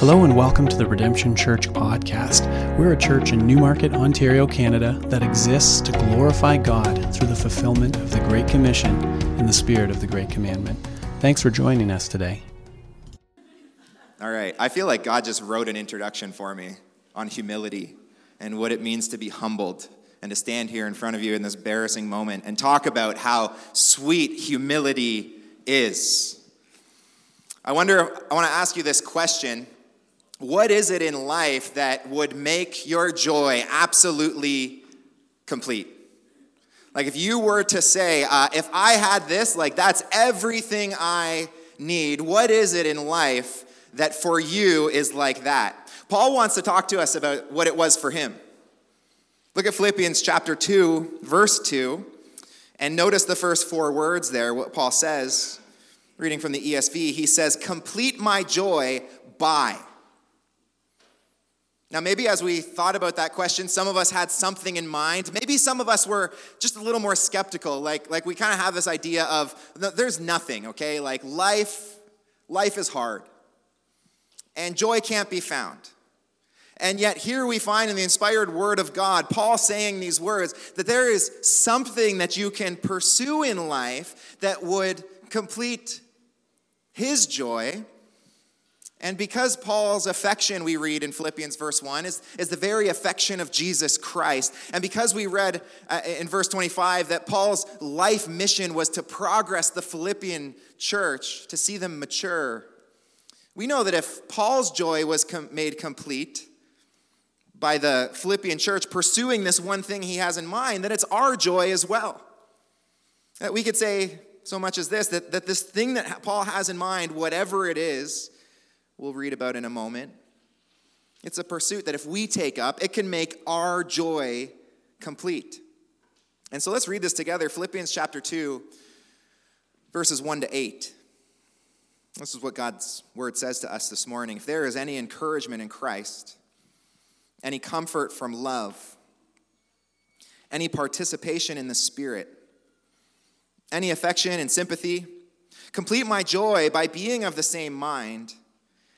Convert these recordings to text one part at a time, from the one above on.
Hello and welcome to the Redemption Church podcast. We're a church in Newmarket, Ontario, Canada that exists to glorify God through the fulfillment of the Great Commission in the spirit of the Great Commandment. Thanks for joining us today. All right, I feel like God just wrote an introduction for me on humility and what it means to be humbled and to stand here in front of you in this embarrassing moment and talk about how sweet humility is. I wonder, I want to ask you this question what is it in life that would make your joy absolutely complete? Like, if you were to say, uh, if I had this, like, that's everything I need, what is it in life that for you is like that? Paul wants to talk to us about what it was for him. Look at Philippians chapter 2, verse 2, and notice the first four words there, what Paul says. Reading from the ESV, he says, Complete my joy by. Now, maybe as we thought about that question, some of us had something in mind. Maybe some of us were just a little more skeptical. Like, like we kind of have this idea of there's nothing, okay? Like life, life is hard. And joy can't be found. And yet, here we find in the inspired word of God, Paul saying these words that there is something that you can pursue in life that would complete his joy and because Paul's affection, we read in Philippians verse 1, is, is the very affection of Jesus Christ, and because we read uh, in verse 25 that Paul's life mission was to progress the Philippian church, to see them mature, we know that if Paul's joy was com- made complete by the Philippian church pursuing this one thing he has in mind, that it's our joy as well. That we could say so much as this that, that this thing that Paul has in mind, whatever it is, we'll read about in a moment. It's a pursuit that if we take up, it can make our joy complete. And so let's read this together Philippians chapter 2, verses 1 to 8. This is what God's word says to us this morning. If there is any encouragement in Christ, any comfort from love, any participation in the Spirit, any affection and sympathy, complete my joy by being of the same mind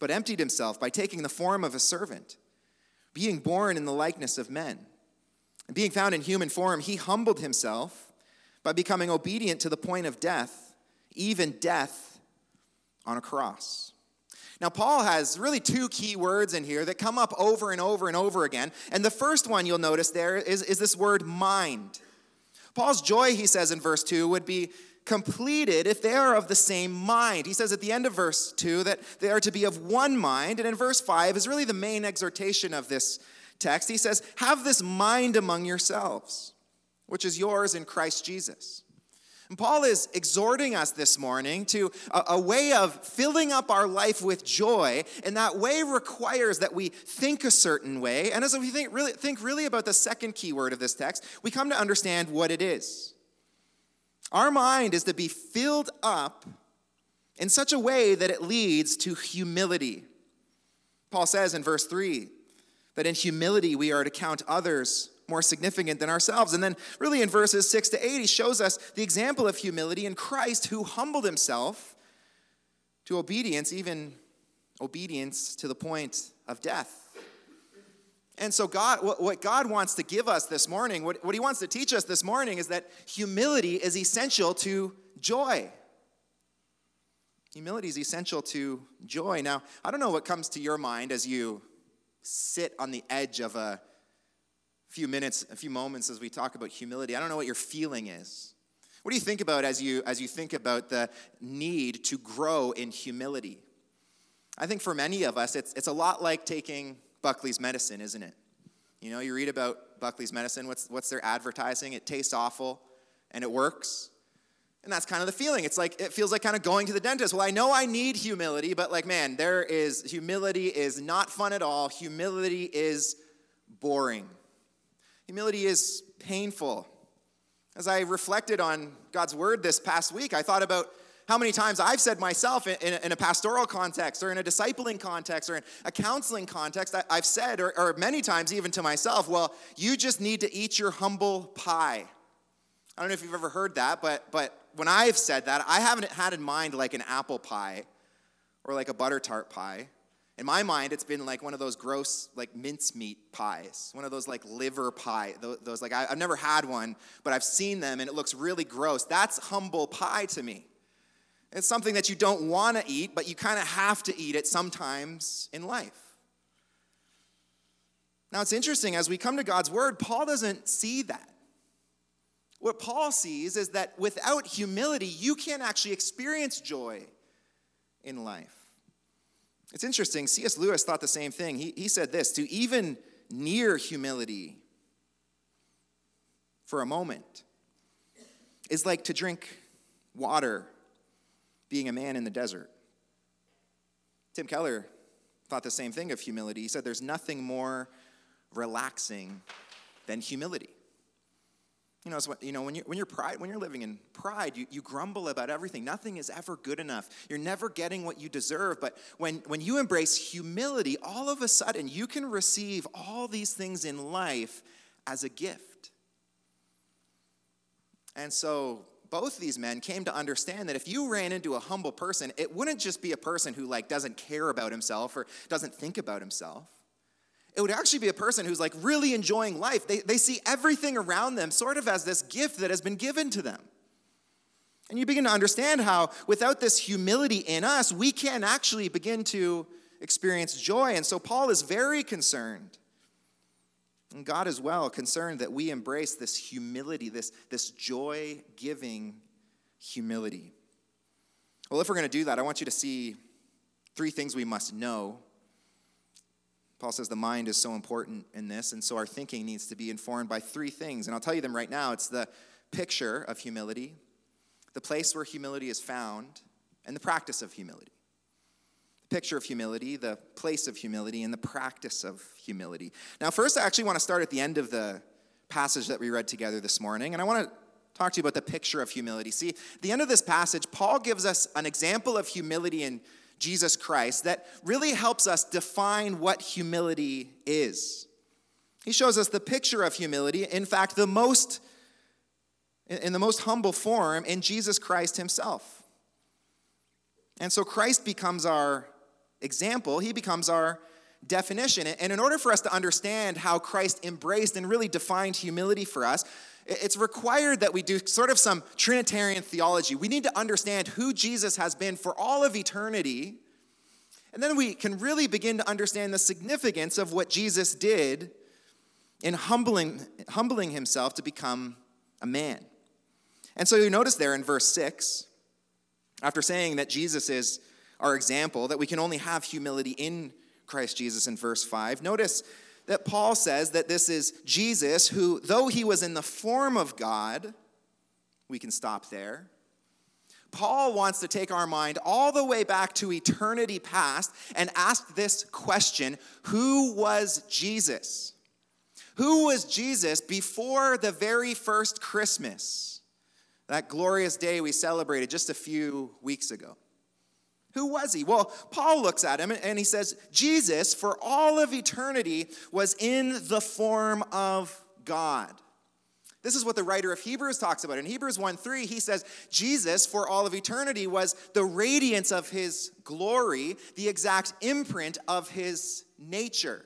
but emptied himself by taking the form of a servant, being born in the likeness of men. And being found in human form, he humbled himself by becoming obedient to the point of death, even death on a cross. Now, Paul has really two key words in here that come up over and over and over again. And the first one you'll notice there is, is this word mind. Paul's joy, he says in verse 2, would be completed if they are of the same mind. He says at the end of verse 2 that they are to be of one mind. And in verse 5 is really the main exhortation of this text. He says, Have this mind among yourselves, which is yours in Christ Jesus. And Paul is exhorting us this morning to a, a, way of filling up our life with joy, and that way requires that we think a certain way. And as we think really, think really about the second key word of this text, we come to understand what it is. Our mind is to be filled up in such a way that it leads to humility. Paul says in verse 3 that in humility we are to count others more significant than ourselves. And then, really, in verses 6 to 8, he shows us the example of humility in Christ who humbled himself to obedience, even obedience to the point of death. And so, God, what God wants to give us this morning, what, what He wants to teach us this morning is that humility is essential to joy. Humility is essential to joy. Now, I don't know what comes to your mind as you sit on the edge of a few minutes, a few moments as we talk about humility. I don't know what your feeling is. What do you think about as you as you think about the need to grow in humility? I think for many of us, it's, it's a lot like taking Buckley's medicine, isn't it? You know, you read about Buckley's medicine, what's, what's their advertising? It tastes awful and it works. And that's kind of the feeling. It's like, it feels like kind of going to the dentist. Well, I know I need humility, but like, man, there is, humility is not fun at all. Humility is boring. Humility is painful. As I reflected on God's word this past week, I thought about how many times I've said myself in, in, a pastoral context or in a discipling context or in a counseling context, I, have said, or, or many times even to myself, well, you just need to eat your humble pie. I don't know if you've ever heard that, but, but when I've said that, I haven't had in mind like an apple pie or like a butter tart pie. In my mind, it's been like one of those gross, like mincemeat pies, one of those like liver pie. Those, those like I, I've never had one, but I've seen them and it looks really gross. That's humble pie to me. It's something that you don't want to eat, but you kind of have to eat it sometimes in life. Now, it's interesting, as we come to God's word, Paul doesn't see that. What Paul sees is that without humility, you can't actually experience joy in life. It's interesting, C.S. Lewis thought the same thing. He, he said this to even near humility for a moment is like to drink water being a man in the desert. Tim Keller thought the same thing of humility. He said there's nothing more relaxing than humility. You know, you know when, you're, when, you're pride, when you're living in pride, you, you grumble about everything. Nothing is ever good enough. You're never getting what you deserve. But when, when you embrace humility, all of a sudden you can receive all these things in life as a gift. And so both these men came to understand that if you ran into a humble person, it wouldn't just be a person who like doesn't care about himself or doesn't think about himself. It would actually be a person who's like really enjoying life. They, they see everything around them sort of as this gift that has been given to them. And you begin to understand how, without this humility in us, we can actually begin to experience joy. And so Paul is very concerned and God is well concerned that we embrace this humility, this, this joy giving humility. Well, if we're going to do that, I want you to see three things we must know. Paul says the mind is so important in this, and so our thinking needs to be informed by three things. And I'll tell you them right now it's the picture of humility, the place where humility is found, and the practice of humility picture of humility, the place of humility, and the practice of humility. Now, first, I actually want to start at the end of the passage that we read together this morning, and I want to talk to you about the picture of humility. See, at the end of this passage, Paul gives us an example of humility in Jesus Christ that really helps us define what humility is. He shows us the picture of humility, in fact, the most in the most humble form in Jesus Christ himself. And so Christ becomes our example, he becomes our definition. And in order for us to understand how Christ embraced and really defined humility for us, it's required that we do sort of some Trinitarian theology. We need to understand who Jesus has been for all of eternity. And then we can really begin to understand the significance of what Jesus did in humbling, humbling himself to become a man. And so you notice there in verse 6, after saying that Jesus is our example, that we can only have humility in Christ Jesus in verse 5. Notice that Paul says that this is Jesus who, though he was in the form of God, we can stop there. Paul wants to take our mind all the way back to eternity past and ask this question Who was Jesus? Who was Jesus before the very first Christmas, that glorious day we celebrated just a few weeks ago? Who was he? Well, Paul looks at him and he says, Jesus, for all of eternity, was in the form of God. This is what the writer of Hebrews talks about. In Hebrews 1 3, he says, Jesus, for all of eternity, was the radiance of his glory, the exact imprint of his nature.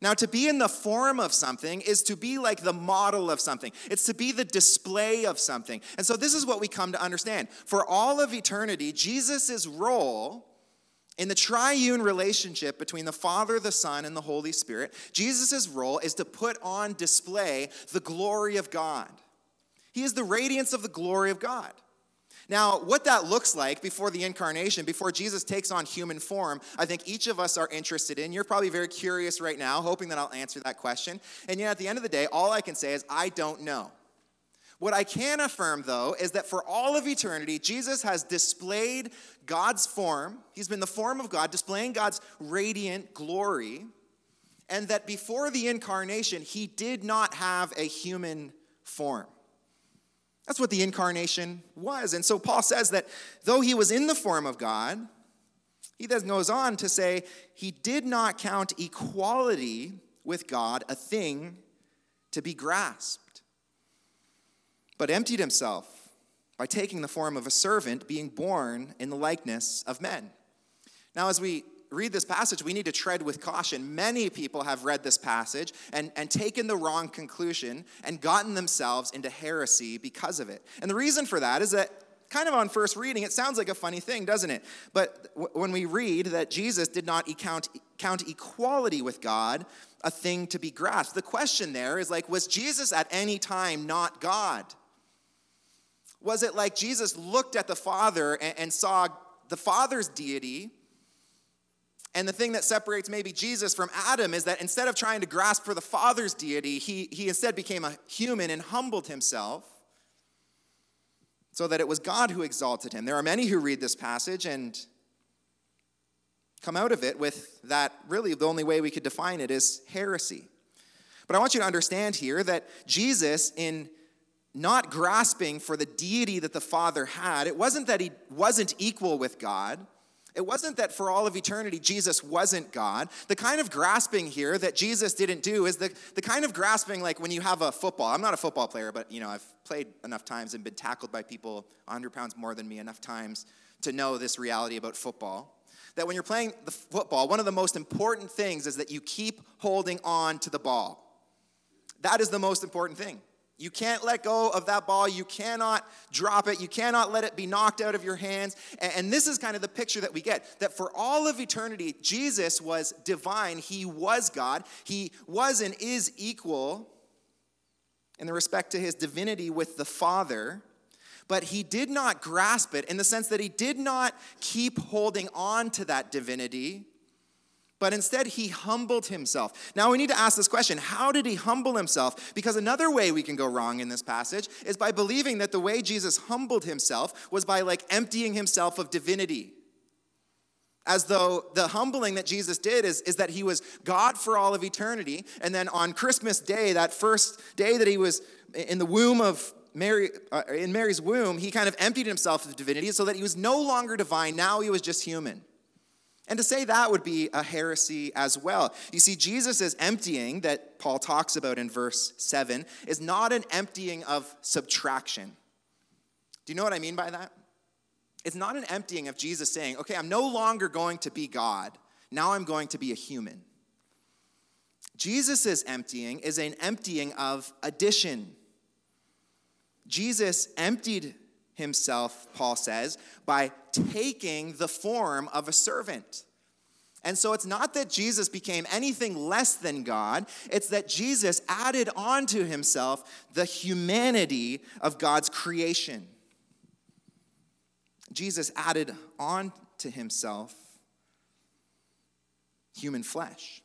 Now, to be in the form of something is to be like the model of something, it's to be the display of something. And so, this is what we come to understand. For all of eternity, Jesus' role in the triune relationship between the Father, the Son, and the Holy Spirit, Jesus' role is to put on display the glory of God. He is the radiance of the glory of God. Now, what that looks like before the incarnation, before Jesus takes on human form, I think each of us are interested in. You're probably very curious right now, hoping that I'll answer that question. And yet, at the end of the day, all I can say is, I don't know. What I can affirm, though, is that for all of eternity, Jesus has displayed God's form. He's been the form of God, displaying God's radiant glory. And that before the incarnation, he did not have a human form. That's what the incarnation was. And so Paul says that though he was in the form of God, he then goes on to say he did not count equality with God a thing to be grasped but emptied himself by taking the form of a servant, being born in the likeness of men. Now, as we read this passage, we need to tread with caution. Many people have read this passage and, and taken the wrong conclusion and gotten themselves into heresy because of it. And the reason for that is that, kind of on first reading, it sounds like a funny thing, doesn't it? But w- when we read that Jesus did not count, count equality with God a thing to be grasped, the question there is like, was Jesus at any time not God? Was it like Jesus looked at the Father and, and saw the Father's deity? And the thing that separates maybe Jesus from Adam is that instead of trying to grasp for the Father's deity, he, he instead became a human and humbled himself so that it was God who exalted him. There are many who read this passage and come out of it with that really the only way we could define it is heresy. But I want you to understand here that Jesus, in not grasping for the deity that the Father had. It wasn't that he wasn't equal with God. It wasn't that for all of eternity Jesus wasn't God. The kind of grasping here that Jesus didn't do is the, the kind of grasping like when you have a football. I'm not a football player, but you know, I've played enough times and been tackled by people 100 pounds more than me enough times to know this reality about football. That when you're playing the football, one of the most important things is that you keep holding on to the ball. That is the most important thing. You can't let go of that ball. You cannot drop it. You cannot let it be knocked out of your hands. And this is kind of the picture that we get that for all of eternity, Jesus was divine. He was God. He was and is equal in the respect to his divinity with the Father. But he did not grasp it in the sense that he did not keep holding on to that divinity but instead, he humbled himself. Now, we need to ask this question how did he humble himself? Because another way we can go wrong in this passage is by believing that the way Jesus humbled himself was by like emptying himself of divinity. As though the humbling that Jesus did is, is that he was God for all of eternity. And then on Christmas Day, that first day that he was in the womb of Mary, uh, in Mary's womb, he kind of emptied himself of divinity so that he was no longer divine. Now he was just human. And to say that would be a heresy as well. You see, Jesus' emptying that Paul talks about in verse 7 is not an emptying of subtraction. Do you know what I mean by that? It's not an emptying of Jesus saying, okay, I'm no longer going to be God, now I'm going to be a human. Jesus' emptying is an emptying of addition. Jesus emptied himself, Paul says, by taking the form of a servant. And so it's not that Jesus became anything less than God, it's that Jesus added onto himself the humanity of God's creation. Jesus added on to himself human flesh.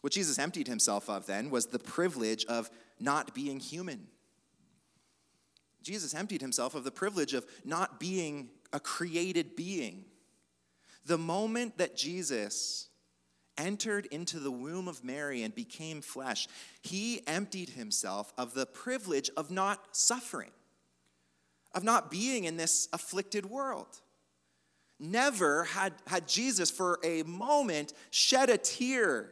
What Jesus emptied himself of then was the privilege of not being human. Jesus emptied himself of the privilege of not being a created being. The moment that Jesus entered into the womb of Mary and became flesh, he emptied himself of the privilege of not suffering, of not being in this afflicted world. Never had, had Jesus for a moment shed a tear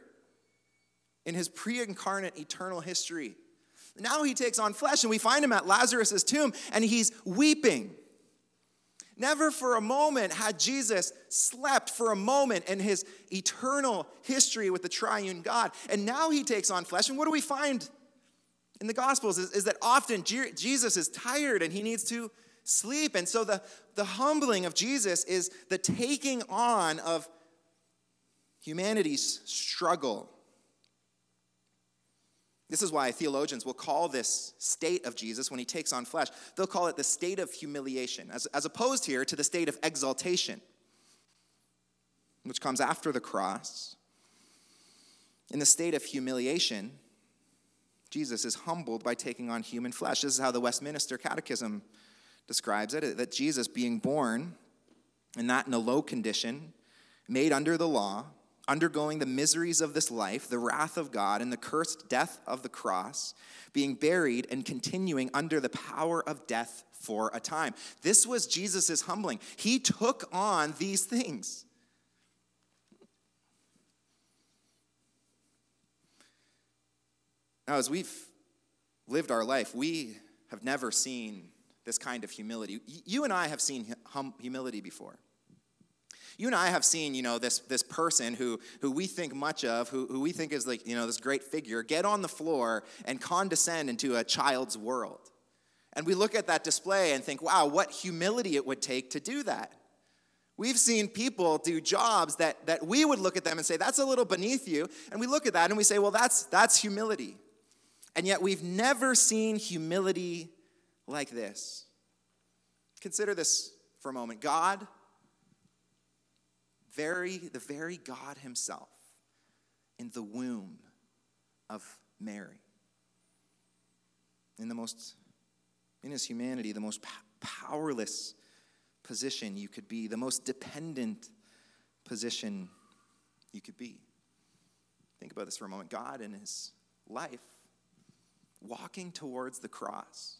in his pre incarnate eternal history. Now he takes on flesh, and we find him at Lazarus' tomb, and he's weeping. Never for a moment had Jesus slept for a moment in his eternal history with the triune God. And now he takes on flesh. And what do we find in the Gospels is, is that often Jesus is tired and he needs to sleep. And so the, the humbling of Jesus is the taking on of humanity's struggle this is why theologians will call this state of Jesus when he takes on flesh, they'll call it the state of humiliation, as, as opposed here to the state of exaltation, which comes after the cross. In the state of humiliation, Jesus is humbled by taking on human flesh. This is how the Westminster Catechism describes it that Jesus, being born, and that in a low condition, made under the law, undergoing the miseries of this life, the wrath of God, and the cursed death of the cross, being buried and continuing under the power of death for a time. This was Jesus' humbling. He took on these things. Now, as we've lived our life, we have never seen this kind of humility. You and I have seen hum- humility before. You and I have seen, you know, this, this person who, who we think much of, who, who we think is like, you know, this great figure, get on the floor and condescend into a child's world. And we look at that display and think, wow, what humility it would take to do that. We've seen people do jobs that, that we would look at them and say, that's a little beneath you. And we look at that and we say, well, that's, that's humility. And yet we've never seen humility like this. Consider this for a moment. God, very, the very God Himself, in the womb of Mary, in the most, in His humanity, the most powerless position you could be, the most dependent position you could be. Think about this for a moment. God in His life, walking towards the cross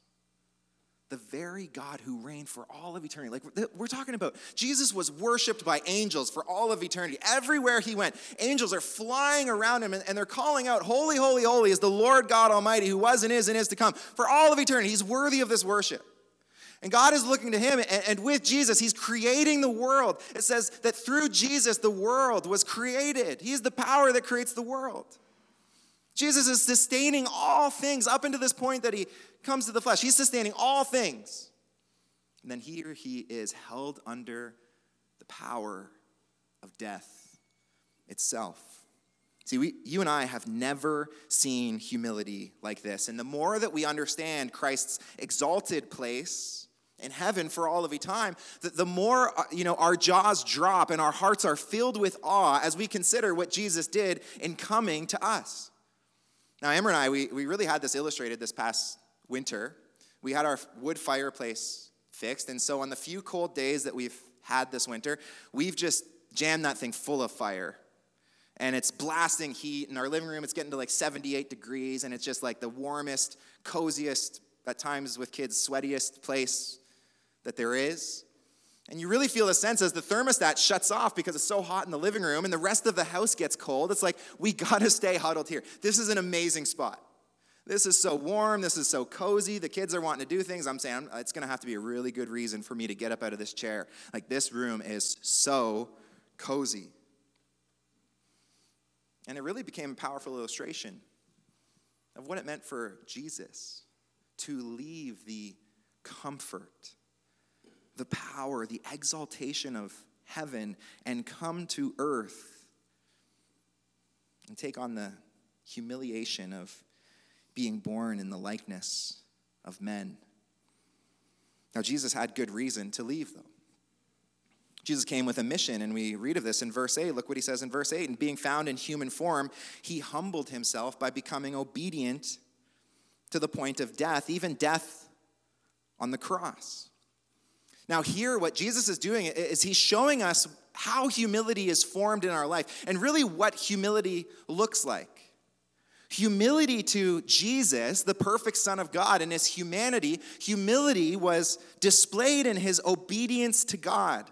the very God who reigned for all of eternity. Like we're talking about, Jesus was worshiped by angels for all of eternity. Everywhere he went, angels are flying around him and they're calling out, Holy, holy, holy is the Lord God Almighty who was and is and is to come for all of eternity. He's worthy of this worship. And God is looking to him, and with Jesus, he's creating the world. It says that through Jesus, the world was created. He is the power that creates the world. Jesus is sustaining all things up into this point that he comes to the flesh. He's sustaining all things. And then here he is held under the power of death itself. See, we, you and I have never seen humility like this. And the more that we understand Christ's exalted place in heaven for all of eternity, the, the more uh, you know, our jaws drop and our hearts are filled with awe as we consider what Jesus did in coming to us. Now, Emma and I, we, we really had this illustrated this past winter, we had our wood fireplace fixed. And so on the few cold days that we've had this winter, we've just jammed that thing full of fire. And it's blasting heat. In our living room, it's getting to like 78 degrees. And it's just like the warmest, coziest, at times with kids, sweatiest place that there is. And you really feel the sense as the thermostat shuts off because it's so hot in the living room and the rest of the house gets cold. It's like, we gotta stay huddled here. This is an amazing spot. This is so warm. This is so cozy. The kids are wanting to do things. I'm saying it's to have to be a really good reason for me to get up out of this chair. Like, this room is so cozy. And it really became a powerful illustration of what it meant for Jesus to leave the comfort, the power, the exaltation of heaven and come to earth and take on the humiliation of being born in the likeness of men. Now, Jesus had good reason to leave, though. Jesus came with a mission, and we read of this in verse 8. Look what he says in verse 8. And being found in human form, he humbled himself by becoming obedient to the point of death, even death on the cross. Now, here, what Jesus is doing is he's showing us how humility is formed in our life and really what humility looks like. Humility to Jesus, the perfect Son of God, in his humanity, humility was displayed in his obedience to God.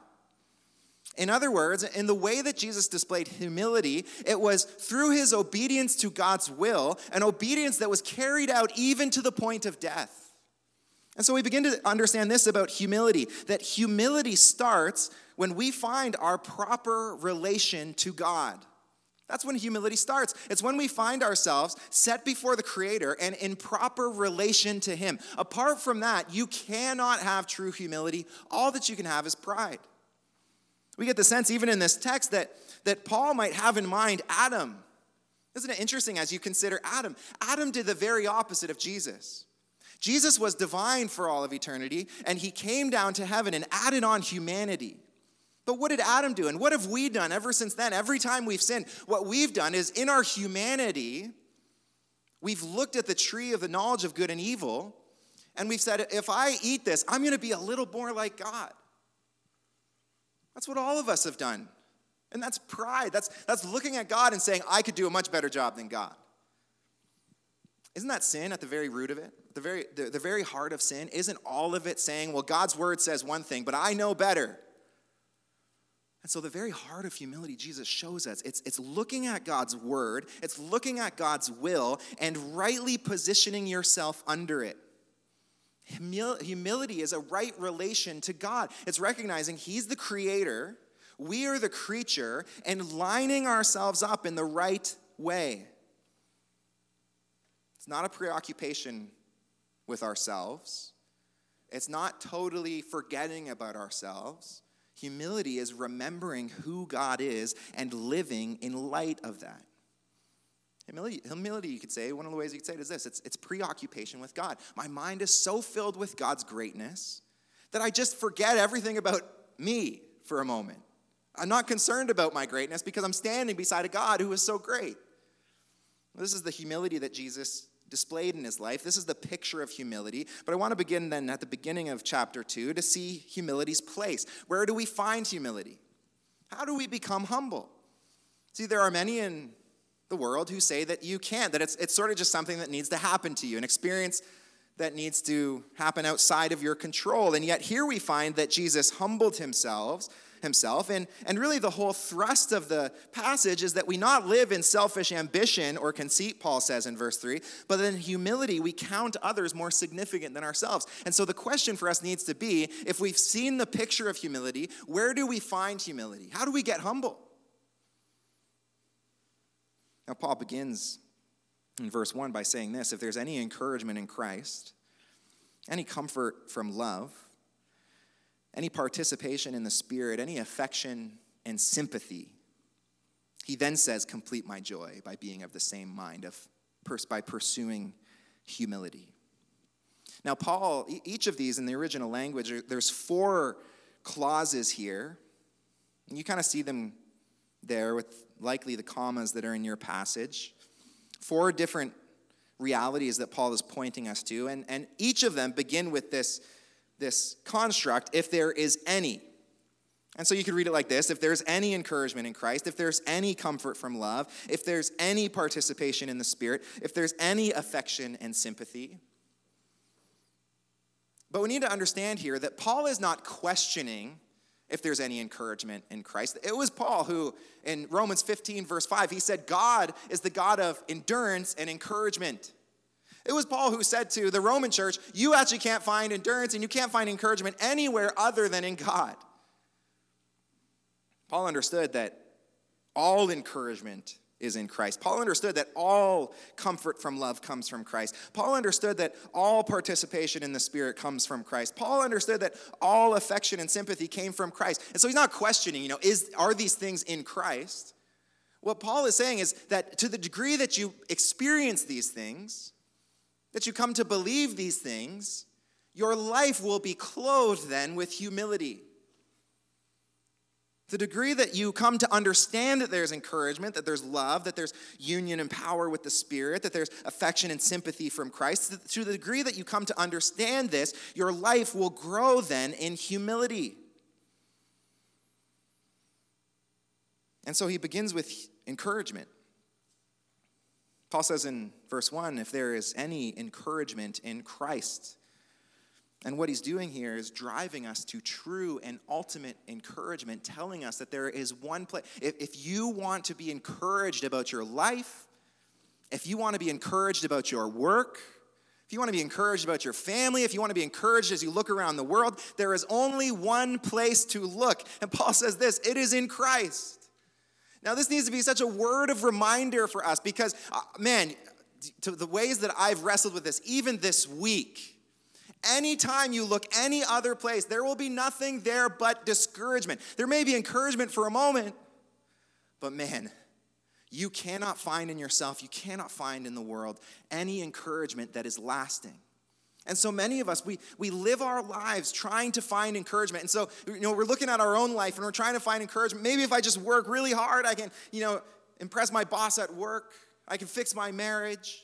In other words, in the way that Jesus displayed humility, it was through his obedience to God's will, an obedience that was carried out even to the point of death. And so we begin to understand this about humility that humility starts when we find our proper relation to God. That's when humility starts. It's when we find ourselves set before the Creator and in proper relation to Him. Apart from that, you cannot have true humility. All that you can have is pride. We get the sense, even in this text, that, that Paul might have in mind Adam. Isn't it interesting as you consider Adam? Adam did the very opposite of Jesus. Jesus was divine for all of eternity, and he came down to heaven and added on humanity. But what did Adam do? And what have we done ever since then? Every time we've sinned, what we've done is in our humanity, We've looked at the tree of the knowledge of good and evil, and we've said, if I eat this, I'm going to be a little more like God. That's what all of us have done. And that's pride. That's, that's looking at God and saying, I could do a much better job than God. Isn't that sin at the very root of it? The very, the, the very heart of sin? Isn't all of it saying, well, God's word says one thing, but I know better? And so, the very heart of humility, Jesus shows us it's, it's looking at God's word, it's looking at God's will, and rightly positioning yourself under it. Humility is a right relation to God. It's recognizing He's the creator, we are the creature, and lining ourselves up in the right way. It's not a preoccupation with ourselves, it's not totally forgetting about ourselves. Humility is remembering who God is and living in light of that. Humility, humility, you could say, one of the ways you could say it is this it's, it's preoccupation with God. My mind is so filled with God's greatness that I just forget everything about me for a moment. I'm not concerned about my greatness because I'm standing beside a God who is so great. This is the humility that Jesus displayed in his life. This is the picture of humility. But I want to begin then at the beginning of chapter 2 to see humility's place. Where do we find humility? How do we become humble? See, there are many in the world who say that you can't, that it's, it's sort of just something that needs to happen to you, an experience that needs to happen outside of your control. And yet, here we find that Jesus humbled himself himself. And, and really, the whole thrust of the passage is that we not live in selfish ambition or conceit, Paul says in verse 3, but in humility, we count others more significant than ourselves. And so the question for us needs to be if we've seen the picture of humility, where do we find humility? How do we get humble? Now, Paul begins in verse 1 by saying this if there's any encouragement in Christ, any comfort from love, any participation in the Spirit, any affection and sympathy. He then says, Complete my joy by being of the same mind, of, by pursuing humility. Now, Paul, each of these in the original language, there's four clauses here. And you kind of see them there with likely the commas that are in your passage. Four different realities that Paul is pointing us to. And, and each of them begin with this this construct if there is any. And so you could read it like this if there's any encouragement in Christ, if there's any comfort from love, if there's any participation in the Spirit, if there's any affection and sympathy. But we need to understand here that Paul is not questioning if there's any encouragement in Christ. It was Paul who, in Romans 15, verse 5, he said, God is the God of endurance and encouragement. It was Paul who said to the Roman church, You actually can't find endurance and you can't find encouragement anywhere other than in God. Paul understood that all encouragement is in Christ. Paul understood that all comfort from love comes from Christ. Paul understood that all participation in the Spirit comes from Christ. Paul understood that all affection and sympathy came from Christ. And so he's not questioning, you know, is, are these things in Christ? What Paul is saying is that to the degree that you experience these things, that you come to believe these things, your life will be clothed then with humility. The degree that you come to understand that there's encouragement, that there's love, that there's union and power with the Spirit, that there's affection and sympathy from Christ, to the degree that you come to understand this, your life will grow then in humility. And so he begins with encouragement. Paul says in verse 1 if there is any encouragement in Christ. And what he's doing here is driving us to true and ultimate encouragement, telling us that there is one place. If, if you want to be encouraged about your life, if you want to be encouraged about your work, if you want to be encouraged about your family, if you want to be encouraged as you look around the world, there is only one place to look. And Paul says this it is in Christ. Now, this needs to be such a word of reminder for us because, uh, man, to the ways that I've wrestled with this, even this week, anytime you look any other place, there will be nothing there but discouragement. There may be encouragement for a moment, but man, you cannot find in yourself, you cannot find in the world any encouragement that is lasting. And so many of us, we, we live our lives trying to find encouragement. And so, you know, we're looking at our own life and we're trying to find encouragement. Maybe if I just work really hard, I can, you know, impress my boss at work. I can fix my marriage.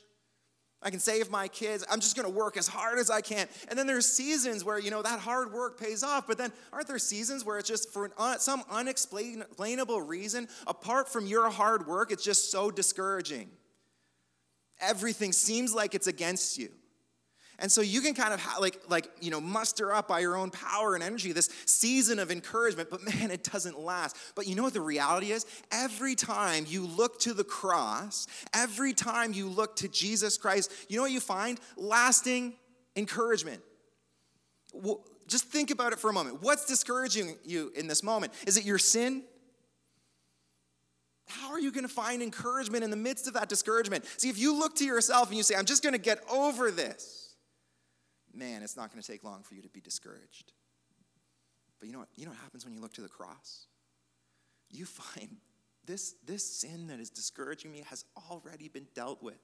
I can save my kids. I'm just going to work as hard as I can. And then there's seasons where, you know, that hard work pays off. But then aren't there seasons where it's just for uh, some unexplainable reason, apart from your hard work, it's just so discouraging? Everything seems like it's against you. And so you can kind of like like you know muster up by your own power and energy this season of encouragement, but man, it doesn't last. But you know what the reality is? Every time you look to the cross, every time you look to Jesus Christ, you know what you find? Lasting encouragement. Well, just think about it for a moment. What's discouraging you in this moment? Is it your sin? How are you going to find encouragement in the midst of that discouragement? See, if you look to yourself and you say, I'm just going to get over this, man, it's not going to take long for you to be discouraged. But you know what? You know what happens when you look to the cross? You find this, this sin that is discouraging me has already been dealt with.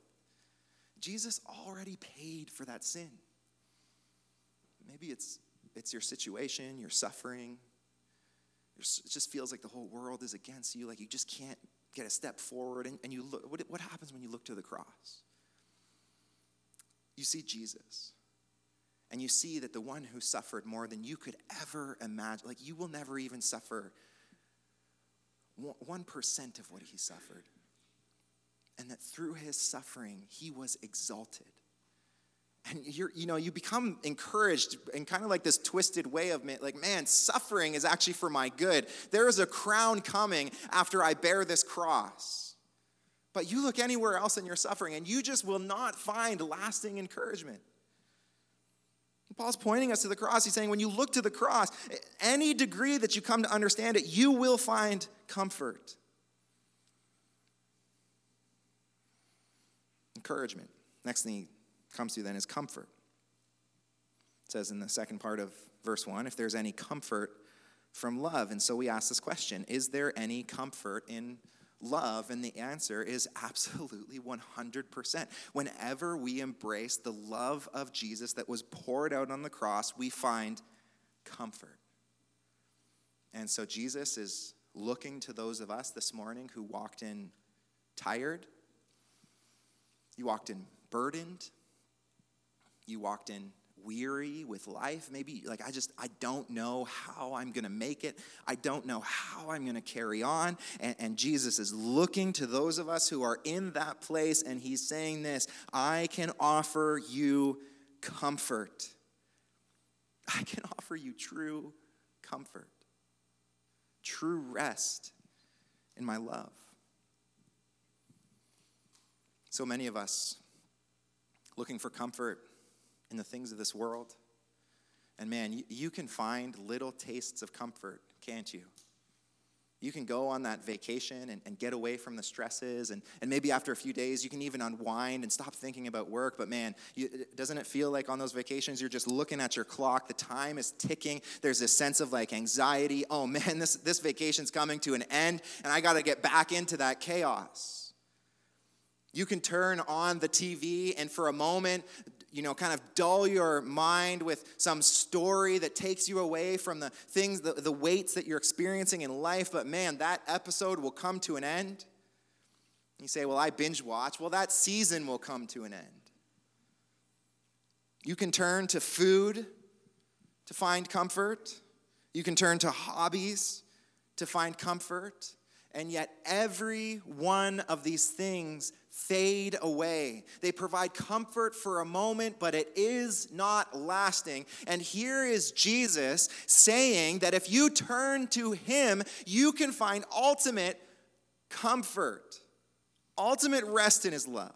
Jesus already paid for that sin. Maybe it's, it's your situation, your suffering. it just feels like the whole world is against you, like you just can't get a step forward. And, and you look, what, what happens when you look to the cross? You see Jesus and you see that the one who suffered more than you could ever imagine, like you will never even suffer 1% of what he suffered. And that through his suffering, he was exalted. And you're, you know, you become encouraged in kind of like this twisted way of like, man, suffering is actually for my good. There is a crown coming after I bear this cross. But you look anywhere else in your suffering, and you just will not find lasting encouragement. Paul's pointing us to the cross. He's saying, when you look to the cross, any degree that you come to understand it, you will find comfort. Encouragement. Next thing he comes to then is comfort. It says in the second part of verse 1 if there's any comfort from love. And so we ask this question Is there any comfort in love? And the answer is absolutely 100%. Whenever we embrace the love of Jesus that was poured out on the cross, we find comfort. And so Jesus is looking to those of us this morning who walked in tired, you walked in burdened, you walked in weary with life. Maybe like, I just, I don't know how I'm going to make it. I don't know how I'm going to carry on. And, and Jesus is looking to those of us who are in that place, and he's saying this I can offer you comfort. I can offer you true comfort, true rest in my love. So many of us looking for comfort in the things of this world. And man, you, you can find little tastes of comfort, can't you? You can go on that vacation and, and, get away from the stresses. And, and maybe after a few days, you can even unwind and stop thinking about work. But man, you, doesn't it feel like on those vacations, you're just looking at your clock? The time is ticking. There's this sense of like anxiety. Oh man, this, this vacation's coming to an end, and I got to get back into that chaos. You can turn on the TV, and for a moment, you know, kind of dull your mind with some story that takes you away from the things, the, the weights that you're experiencing in life. But man, that episode will come to an end. You say, Well, I binge watch. Well, that season will come to an end. You can turn to food to find comfort, you can turn to hobbies to find comfort. And yet, every one of these things fade away. They provide comfort for a moment, but it is not lasting. And here is Jesus saying that if you turn to Him, you can find ultimate comfort, ultimate rest in His love.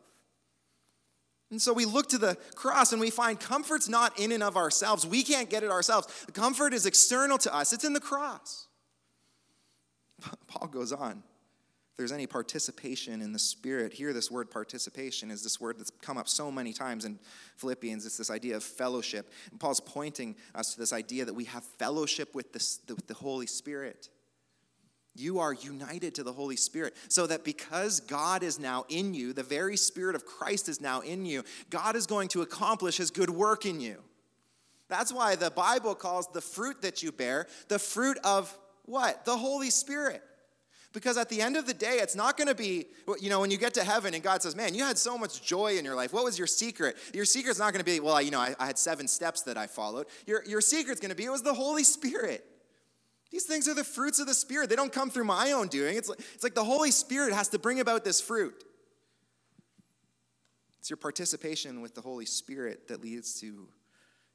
And so we look to the cross and we find comfort's not in and of ourselves. We can't get it ourselves. The comfort is external to us, it's in the cross. Paul goes on there's any participation in the Spirit, here this word participation is this word that's come up so many times in Philippians. It's this idea of fellowship. And Paul's pointing us to this idea that we have fellowship with the, the, the Holy Spirit. You are united to the Holy Spirit, so that because God is now in you, the very Spirit of Christ is now in you, God is going to accomplish His good work in you. That's why the Bible calls the fruit that you bear the fruit of what? The Holy Spirit. Because at the end of the day, it's not going to be, you know, when you get to heaven and God says, man, you had so much joy in your life. What was your secret? Your secret's not going to be, well, you know, I, I, had seven steps that I followed. Your, your secret's going to be, it was the Holy Spirit. These things are the fruits of the Spirit. They don't come through my own doing. It's like, it's like the Holy Spirit has to bring about this fruit. It's your participation with the Holy Spirit that leads to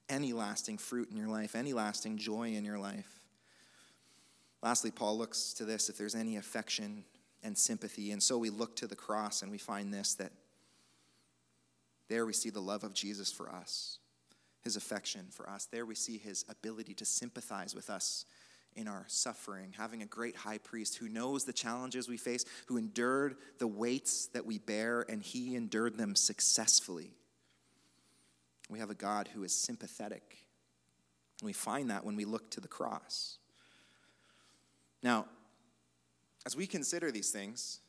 any lasting fruit in your life, any lasting joy in your life. Lastly, Paul looks to this if there's any affection and sympathy. And so we look to the cross and we find this that there we see the love of Jesus for us, his affection for us. There we see his ability to sympathize with us in our suffering, having a great high priest who knows the challenges we face, who endured the weights that we bear, and he endured them successfully. We have a God who is sympathetic. We find that when we look to the cross. Now, as we consider these things,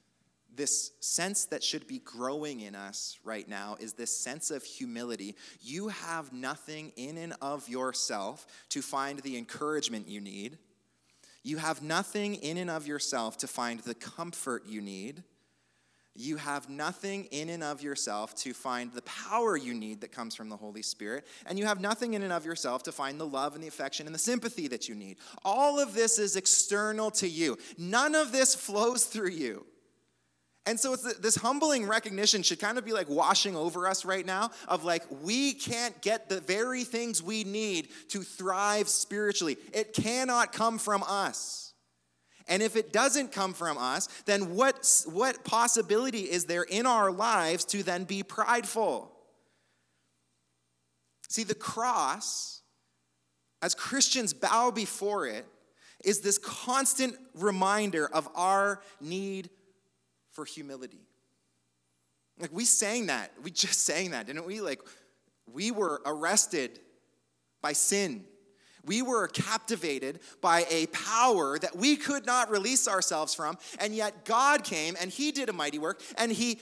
this sense that should be growing in us right now is this sense of humility. You have nothing in and of yourself to find the encouragement you need. You have nothing in and of yourself to find the comfort you need. You have nothing in and of yourself to find the power you need that comes from the Holy Spirit. And you have nothing in and of yourself to find the love and the affection and the sympathy that you need. All of this is external to you, none of this flows through you. And so this humbling recognition should kind of be like washing over us right now of like, we can't get the very things we need to thrive spiritually. It cannot come from us. And if it doesn't come from us, then what, what possibility is there in our lives to then be prideful? See, the cross, as Christians bow before it, is this constant reminder of our need for humility. Like we sang that, we just sang that, didn't we? Like we were arrested by sin we were captivated by a power that we could not release ourselves from, and yet God came and He did a mighty work and He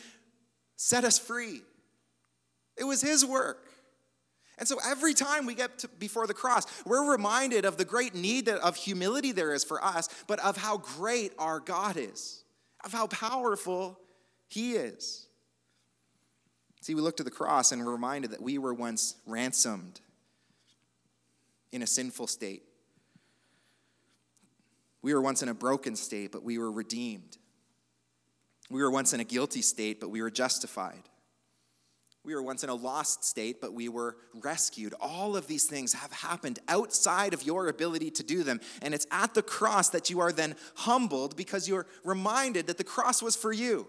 set us free. It was His work. And so every time we get to, before the cross, we're reminded of the great need of humility there is for us, but of how great our God is, of how powerful He is. See, we look to the cross and we're reminded that we were once ransomed in a sinful state. We were once in a broken state, but we were redeemed. We were once in a guilty state, but we were justified. We were once in a lost state, but we were rescued. All of these things have happened outside of your ability to do them. And it's at the cross that you are then humbled because you're reminded that the cross was for you.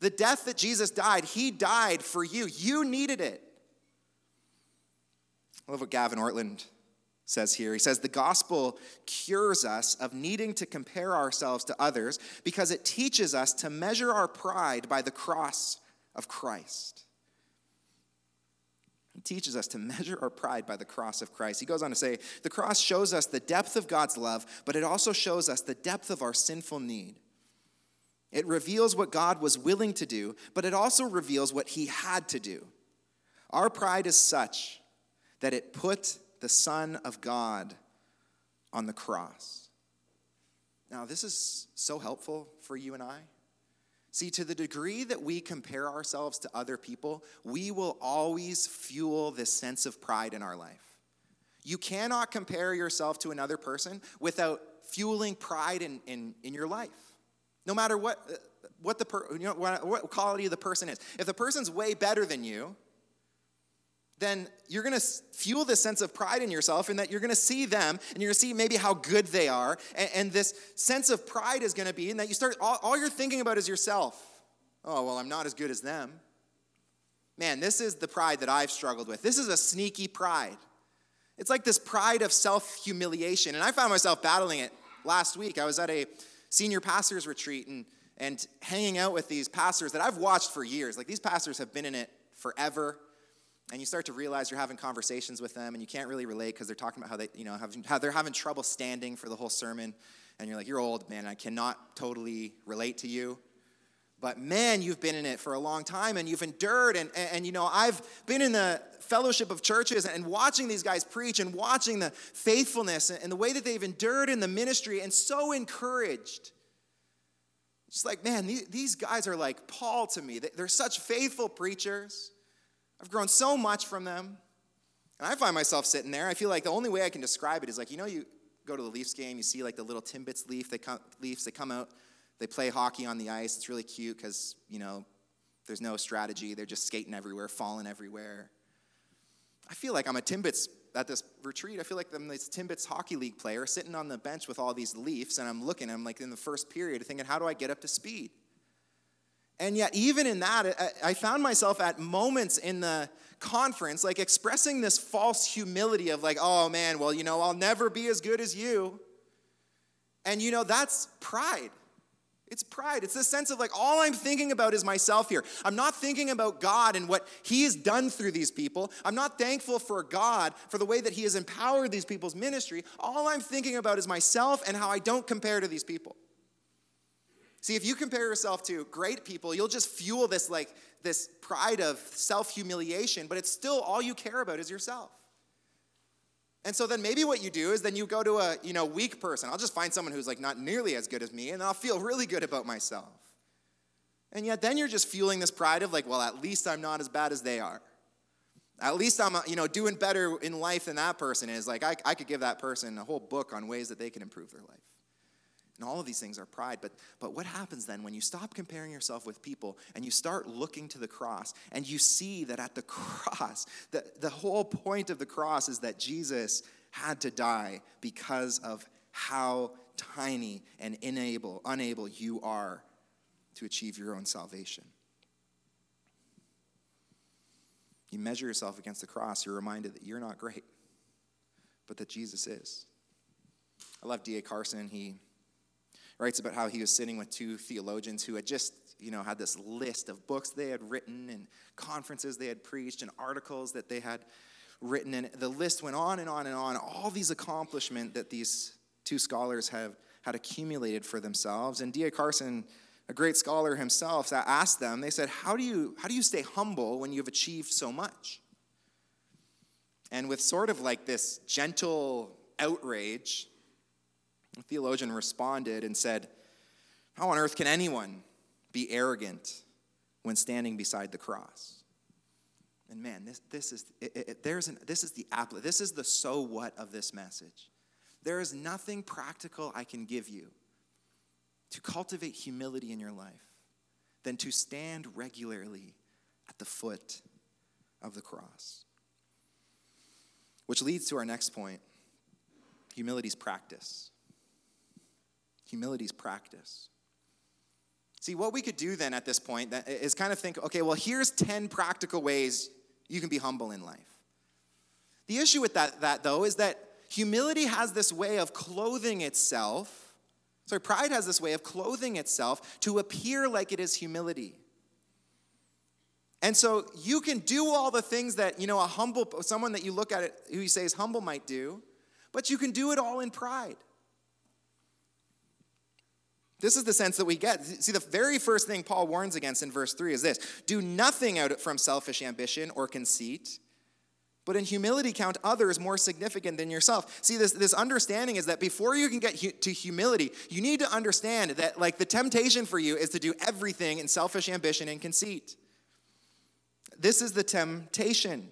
The death that Jesus died, he died for you. You needed it. I love what Gavin Ortlund says here. He says, The gospel cures us of needing to compare ourselves to others because it teaches us to measure our pride by the cross of Christ. He teaches us to measure our pride by the cross of Christ. He goes on to say, The cross shows us the depth of God's love, but it also shows us the depth of our sinful need. It reveals what God was willing to do, but it also reveals what he had to do. Our pride is such that it put the Son of God on the cross. Now, this is so helpful for you and I. See, to the degree that we compare ourselves to other people, we will always fuel this sense of pride in our life. You cannot compare yourself to another person without fueling pride in, in, in your life. No matter what, uh, what, the per, you know, what, what quality the person is. If the person's way better than you, then you're going to fuel this sense of pride in yourself and that you're going to see them and you're going to see maybe how good they are. And, and this sense of pride is going to be and that you start, all, all you're thinking about is yourself. Oh, well, I'm not as good as them. Man, this is the pride that I've struggled with. This is a sneaky pride. It's like this pride of self humiliation. And I found myself battling it last week. I was at a senior pastors retreat and, and hanging out with these pastors that I've watched for years. Like these pastors have been in it forever and you start to realize you're having conversations with them and you can't really relate because they're talking about how they you know have, how they're having trouble standing for the whole sermon and you're like you're old man i cannot totally relate to you but man you've been in it for a long time and you've endured and, and, and you know i've been in the fellowship of churches and watching these guys preach and watching the faithfulness and the way that they've endured in the ministry and so encouraged Just like, man, these guys are like Paul to me. They're such faithful preachers. I've grown so much from them. And I find myself sitting there. I feel like the only way I can describe it is like, you know, you go to the Leafs game, you see like the little Timbits leaf, they come, Leafs, they come out, they play hockey on the ice. It's really cute because, you know, there's no strategy. They're just skating everywhere, falling everywhere. I feel like I'm a Timbits at this retreat. I feel like I'm this Timbits hockey league player sitting on the bench with all these Leafs, and I'm looking, I'm like in the first period thinking, how do I get up to speed? And yet, even in that, I found myself at moments in the conference, like expressing this false humility of, like, oh man, well, you know, I'll never be as good as you. And, you know, that's pride. It's pride. It's this sense of like, all I'm thinking about is myself here. I'm not thinking about God and what He has done through these people. I'm not thankful for God for the way that He has empowered these people's ministry. All I'm thinking about is myself and how I don't compare to these people. See, if you compare yourself to great people, you'll just fuel this like this pride of self-humiliation, but it's still all you care about is yourself. And so then maybe what you do is then you go to a, you know, weak person. I'll just find someone who's like not nearly as good as me and I'll feel really good about myself. And yet then you're just fueling this pride of like, well, at least I'm not as bad as they are. At least I'm, uh, you know, doing better in life than that person is. Like I, I could give that person a whole book on ways that they can improve their life. And all of these things are pride. But, but what happens then when you stop comparing yourself with people and you start looking to the cross and you see that at the cross, the, the whole point of the cross is that Jesus had to die because of how tiny and unable, unable you are to achieve your own salvation. You measure yourself against the cross, you're reminded that you're not great, but that Jesus is. I love D.A. Carson. He writes about how he was sitting with two theologians who had just, you know, had this list of books they had written and conferences they had preached and articles that they had written. And the list went on and on and on, all these accomplishments that these two scholars have had accumulated for themselves. And D.A. Carson, a great scholar himself, asked them, they said, how do you, how do you stay humble when you've achieved so much? And with sort of like this gentle outrage, a theologian responded and said, How on earth can anyone be arrogant when standing beside the cross? And man, this, this is it, it, there's an, this is the apple. This is the so what of this message. There is nothing practical I can give you to cultivate humility in your life than to stand regularly at the foot of the cross. Which leads to our next point humility's practice. Humility's practice. See, what we could do then at this point is kind of think okay, well, here's 10 practical ways you can be humble in life. The issue with that, that though, is that humility has this way of clothing itself. Sorry, pride has this way of clothing itself to appear like it is humility. And so you can do all the things that, you know, a humble, someone that you look at it, who you say is humble might do, but you can do it all in pride. This is the sense that we get. See, the very first thing Paul warns against in verse 3 is this do nothing out from selfish ambition or conceit, but in humility count others more significant than yourself. See, this, this understanding is that before you can get hu- to humility, you need to understand that, like, the temptation for you is to do everything in selfish ambition and conceit. This is the temptation.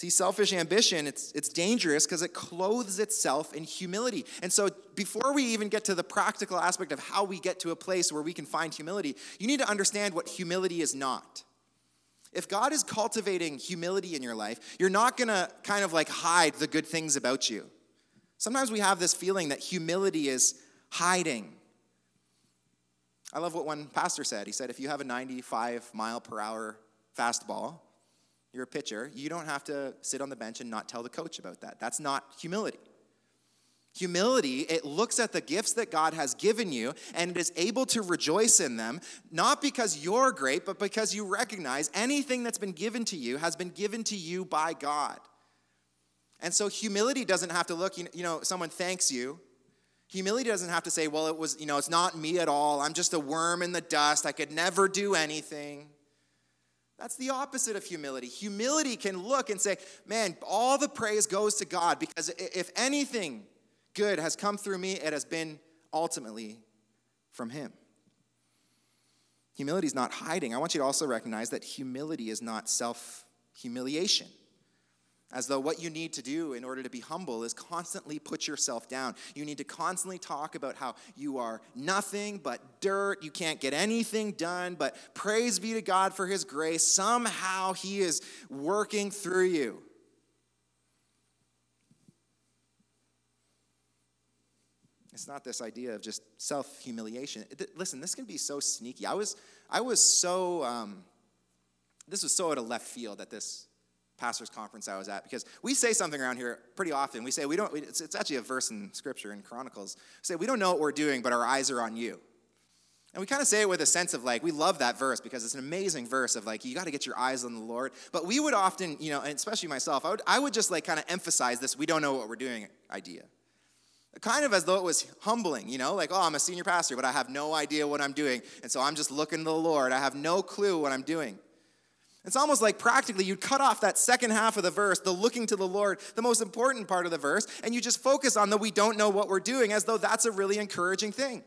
See, selfish ambition, it's, it's dangerous because it clothes itself in humility. And so, before we even get to the practical aspect of how we get to a place where we can find humility, you need to understand what humility is not. If God is cultivating humility in your life, you're not going to kind of like hide the good things about you. Sometimes we have this feeling that humility is hiding. I love what one pastor said. He said, if you have a 95 mile per hour fastball, you're a pitcher, you don't have to sit on the bench and not tell the coach about that. That's not humility. Humility, it looks at the gifts that God has given you and it is able to rejoice in them, not because you're great, but because you recognize anything that's been given to you has been given to you by God. And so humility doesn't have to look, you know, someone thanks you. Humility doesn't have to say, well, it was, you know, it's not me at all. I'm just a worm in the dust. I could never do anything. That's the opposite of humility. Humility can look and say, man, all the praise goes to God because if anything good has come through me, it has been ultimately from Him. Humility is not hiding. I want you to also recognize that humility is not self humiliation. As though what you need to do in order to be humble is constantly put yourself down. You need to constantly talk about how you are nothing but dirt. You can't get anything done, but praise be to God for His grace. Somehow He is working through you. It's not this idea of just self humiliation. Listen, this can be so sneaky. I was, I was so, um, this was so out of left field at this pastor's conference I was at because we say something around here pretty often. We say we don't, it's, it's actually a verse in scripture in Chronicles. We say we don't know what we're doing, but our eyes are on you. And we kind of say it with a sense of like, we love that verse because it's an amazing verse of like, you got to get your eyes on the Lord. But we would often, you know, and especially myself, I would, I would just like kind of emphasize this we don't know what we're doing idea. Kind of as though it was humbling, you know, like, oh, I'm a senior pastor, but I have no idea what I'm doing. And so I'm just looking to the Lord. I have no clue what I'm doing. It's almost like practically you'd cut off that second half of the verse, the looking to the Lord, the most important part of the verse, and you just focus on the we don't know what we're doing as though that's a really encouraging thing.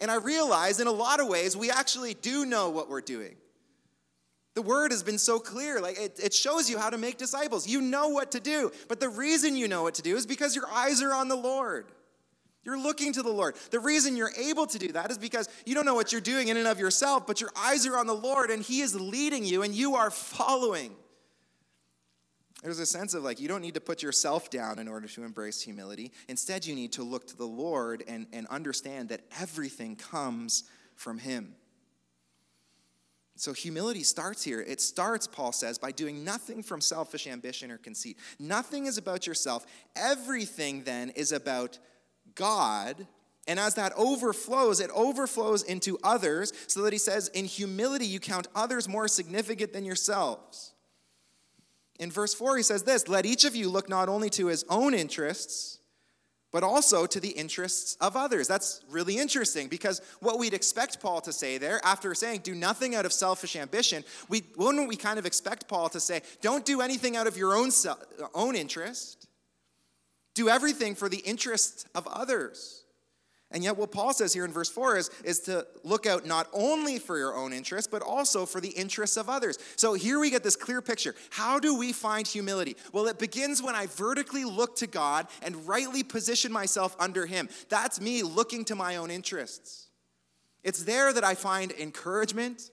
And I realize in a lot of ways we actually do know what we're doing. The word has been so clear. Like it, it shows you how to make disciples. You know what to do. But the reason you know what to do is because your eyes are on the Lord. You're looking to the Lord. The reason you're able to do that is because you don't know what you're doing in and of yourself, but your eyes are on the Lord and He is leading you and you are following. There's a sense of like you don't need to put yourself down in order to embrace humility. Instead, you need to look to the Lord and, and understand that everything comes from Him. So humility starts here. It starts, Paul says, by doing nothing from selfish ambition or conceit. Nothing is about yourself. Everything then is about God. And as that overflows, it overflows into others, so that he says, in humility, you count others more significant than yourselves. In verse 4, he says this Let each of you look not only to his own interests, but also to the interests of others. That's really interesting because what we'd expect Paul to say there, after saying, do nothing out of selfish ambition, we, wouldn't we kind of expect Paul to say, don't do anything out of your own, own interest, do everything for the interest of others. And yet, what Paul says here in verse 4 is, is to look out not only for your own interest, but also for the interests of others. So here we get this clear picture. How do we find humility? Well, it begins when I vertically look to God and rightly position myself under Him. That's me looking to my own interests. It's there that I find encouragement.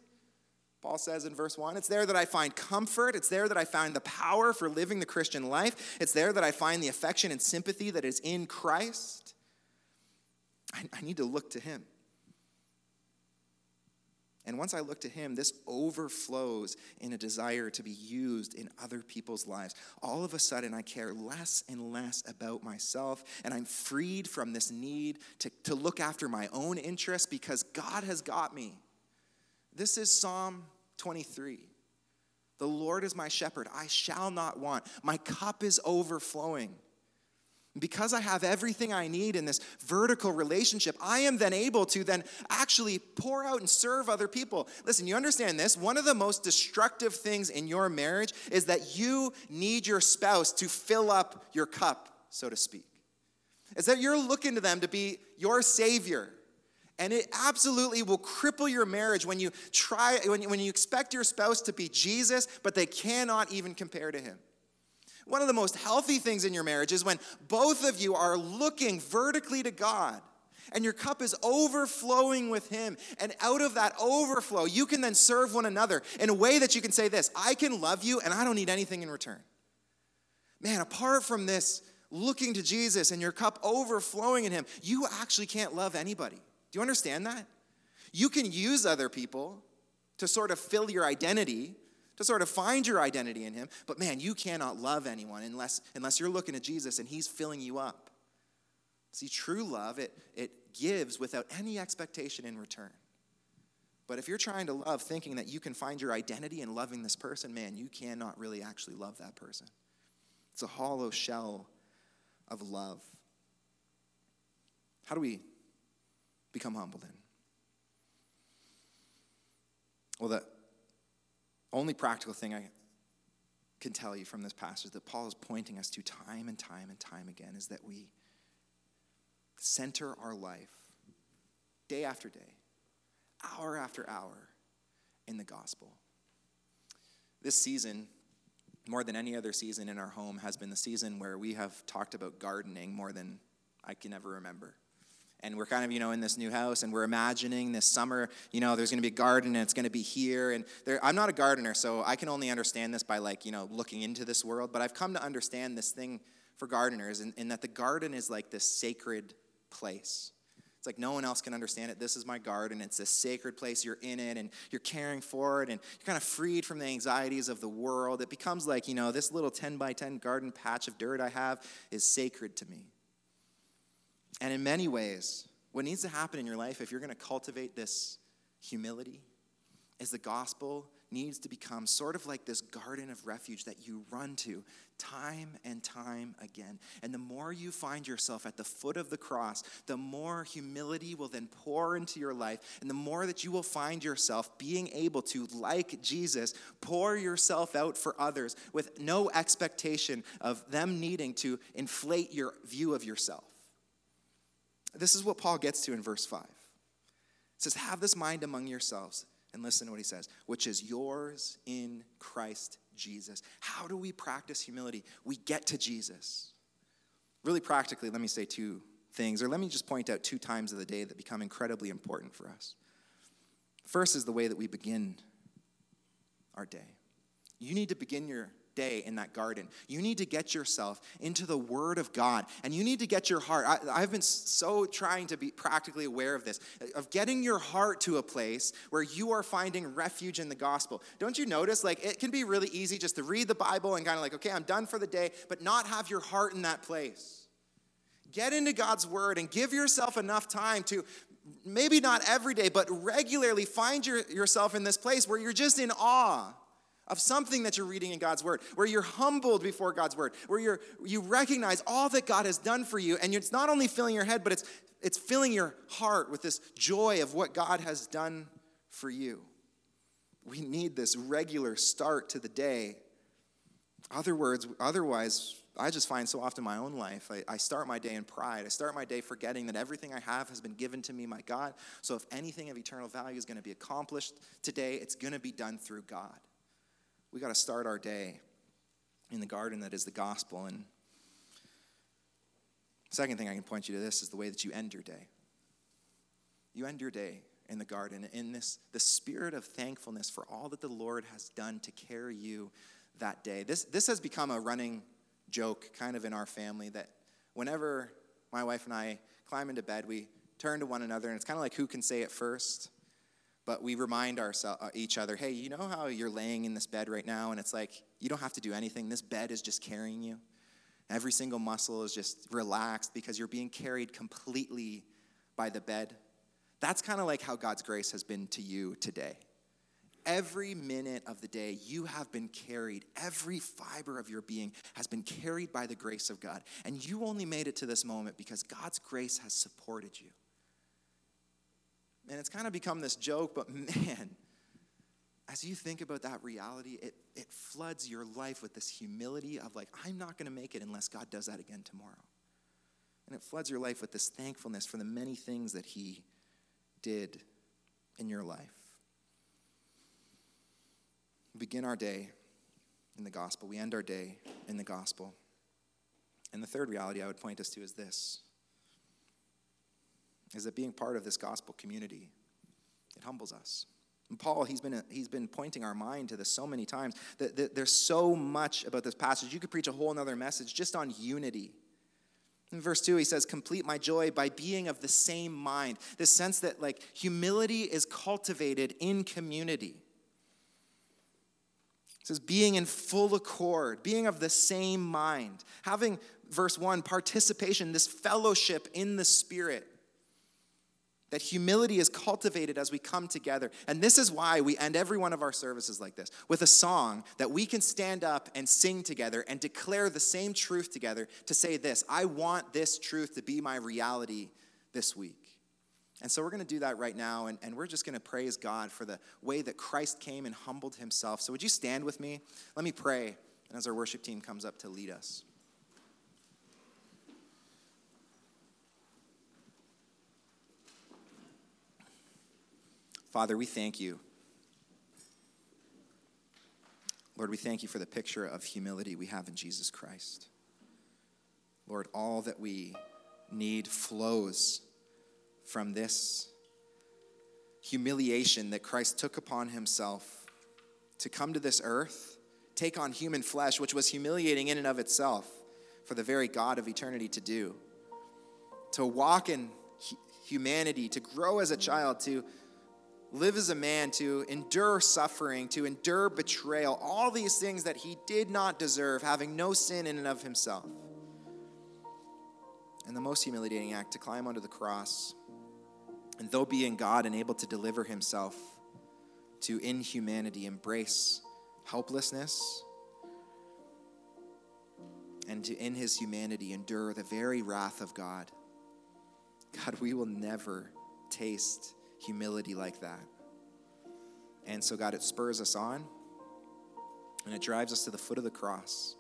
Paul says in verse 1, it's there that I find comfort. It's there that I find the power for living the Christian life. It's there that I find the affection and sympathy that is in Christ. I, I need to look to him. And once I look to him, this overflows in a desire to be used in other people's lives. All of a sudden, I care less and less about myself, and I'm freed from this need to, to look after my own interests because God has got me. This is Psalm 23. The Lord is my shepherd, I shall not want. My cup is overflowing. Because I have everything I need in this vertical relationship, I am then able to then actually pour out and serve other people. Listen, you understand this? One of the most destructive things in your marriage is that you need your spouse to fill up your cup, so to speak. Is that you're looking to them to be your savior. And it absolutely will cripple your marriage when you try when you, when you expect your spouse to be Jesus, but they cannot even compare to him. One of the most healthy things in your marriage is when both of you are looking vertically to God and your cup is overflowing with Him. And out of that overflow, you can then serve one another in a way that you can say this I can love you and I don't need anything in return. Man, apart from this looking to Jesus and your cup overflowing in Him, you actually can't love anybody. Do you understand that? You can use other people to sort of fill your identity, to sort of find your identity in him. But man, you cannot love anyone unless, unless you're looking at Jesus and he's filling you up. See, true love, it, it gives without any expectation in return. But if you're trying to love thinking that you can find your identity in loving this person, man, you cannot really actually love that person. It's a hollow shell of love. How do we become humble then? Well, the only practical thing I can tell you from this passage that Paul is pointing us to time and time and time again is that we center our life day after day, hour after hour in the gospel. This season, more than any other season in our home, has been the season where we have talked about gardening more than I can ever remember. And we're kind of, you know, in this new house and we're imagining this summer, you know, there's going to be a garden and it's going to be here. And there, I'm not a gardener, so I can only understand this by like, you know, looking into this world. But I've come to understand this thing for gardeners in that the garden is like this sacred place. It's like no one else can understand it. This is my garden. It's a sacred place. You're in it and you're caring for it and you're kind of freed from the anxieties of the world. It becomes like, you know, this little 10 by 10 garden patch of dirt I have is sacred to me. And in many ways, what needs to happen in your life if you're going to cultivate this humility is the gospel needs to become sort of like this garden of refuge that you run to time and time again. And the more you find yourself at the foot of the cross, the more humility will then pour into your life. And the more that you will find yourself being able to, like Jesus, pour yourself out for others with no expectation of them needing to inflate your view of yourself. This is what Paul gets to in verse 5. It says, Have this mind among yourselves and listen to what he says, which is yours in Christ Jesus. How do we practice humility? We get to Jesus. Really practically, let me say two things, or let me just point out two times of the day that become incredibly important for us. First is the way that we begin our day. You need to begin your day in that garden. You need to get yourself into the Word of God, and you need to get your heart. I, have been so trying to be practically aware of this, of getting your heart to a place where you are finding refuge in the gospel. Don't you notice? Like, it can be really easy just to read the Bible and kind of like, okay, I'm done for the day, but not have your heart in that place. Get into God's Word and give yourself enough time to maybe not every day, but regularly find your, yourself in this place where you're just in awe of something that you're reading in God's word, where you're humbled before God's word, where you're, you recognize all that God has done for you, and it's not only filling your head, but it's, it's filling your heart with this joy of what God has done for you. We need this regular start to the day. Other words, otherwise, I just find so often in my own life, I, I, start my day in pride. I start my day forgetting that everything I have has been given to me, my God. So if anything of eternal value is going to be accomplished today, it's going to be done through God we got to start our day in the garden that is the gospel. And second thing I can point you to this is the way that you end your day. You end your day in the garden in this the spirit of thankfulness for all that the Lord has done to carry you that day. This this has become a running joke kind of in our family that whenever my wife and I climb into bed, we turn to one another and it's kind of like who can say it first but we remind ourselves uh, each other hey you know how you're laying in this bed right now and it's like you don't have to do anything. This bed is just carrying you. Every single muscle is just relaxed because you're being carried completely by the bed. That's kind of like how god's grace has been to you today. Every minute of the day you have been carried every fiber of your being has been carried by the grace of god and you only made it to this moment because god's grace has supported you and it's kind of become this joke, but man, as you think about that reality, it, it floods your life with this humility of like, I'm not going to make it unless God does that again tomorrow. And it floods your life with this thankfulness for the many things that He did in your life. We begin our day in the gospel, we end our day in the gospel. And the third reality I would point us to is this is that being part of this gospel community, it humbles us. And Paul, he's been, he's been pointing our mind to this so many times that, that there's so much about this passage. You could preach a whole other message just on unity. In verse 2, he says, Complete my joy by being of the same mind. This sense that, like, humility is cultivated in community. It says, being in full accord, being of the same mind, having, verse 1, participation, this fellowship in the Spirit. That humility is cultivated as we come together. And this is why we end every one of our services like this with a song that we can stand up and sing together and declare the same truth together to say this I want this truth to be my reality this week. And so we're going to do that right now, and, and we're just going to praise God for the way that Christ came and humbled himself. So would you stand with me? Let me pray, and as our worship team comes up to lead us. Father, we thank you. Lord, we thank you for the picture of humility we have in Jesus Christ. Lord, all that we need flows from this humiliation that Christ took upon himself to come to this earth, take on human flesh, which was humiliating in and of itself for the very God of eternity to do. To walk in humanity, to grow as a child, to live as a man, to endure suffering, to endure betrayal, all these things that he did not deserve, having no sin in and of himself. And the most humiliating act to climb onto the cross, and though being God and able to deliver himself to inhumanity, embrace helplessness, and to in his humanity endure the very wrath of God. God, we will never taste humility like that. And so, God, it spurs us on and it drives us to the foot of the cross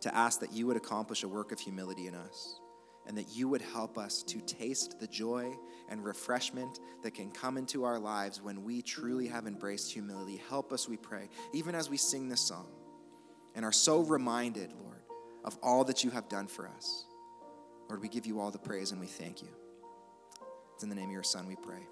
to ask that you would accomplish a work of humility in us and that you would help us to taste the joy and refreshment that can come into our lives when we truly have embraced humility. Help us, we pray, even as we sing this song and are so reminded, Lord, of all that you have done for us. Lord, we give you all the praise and we thank you. It's in the name of your Son we pray.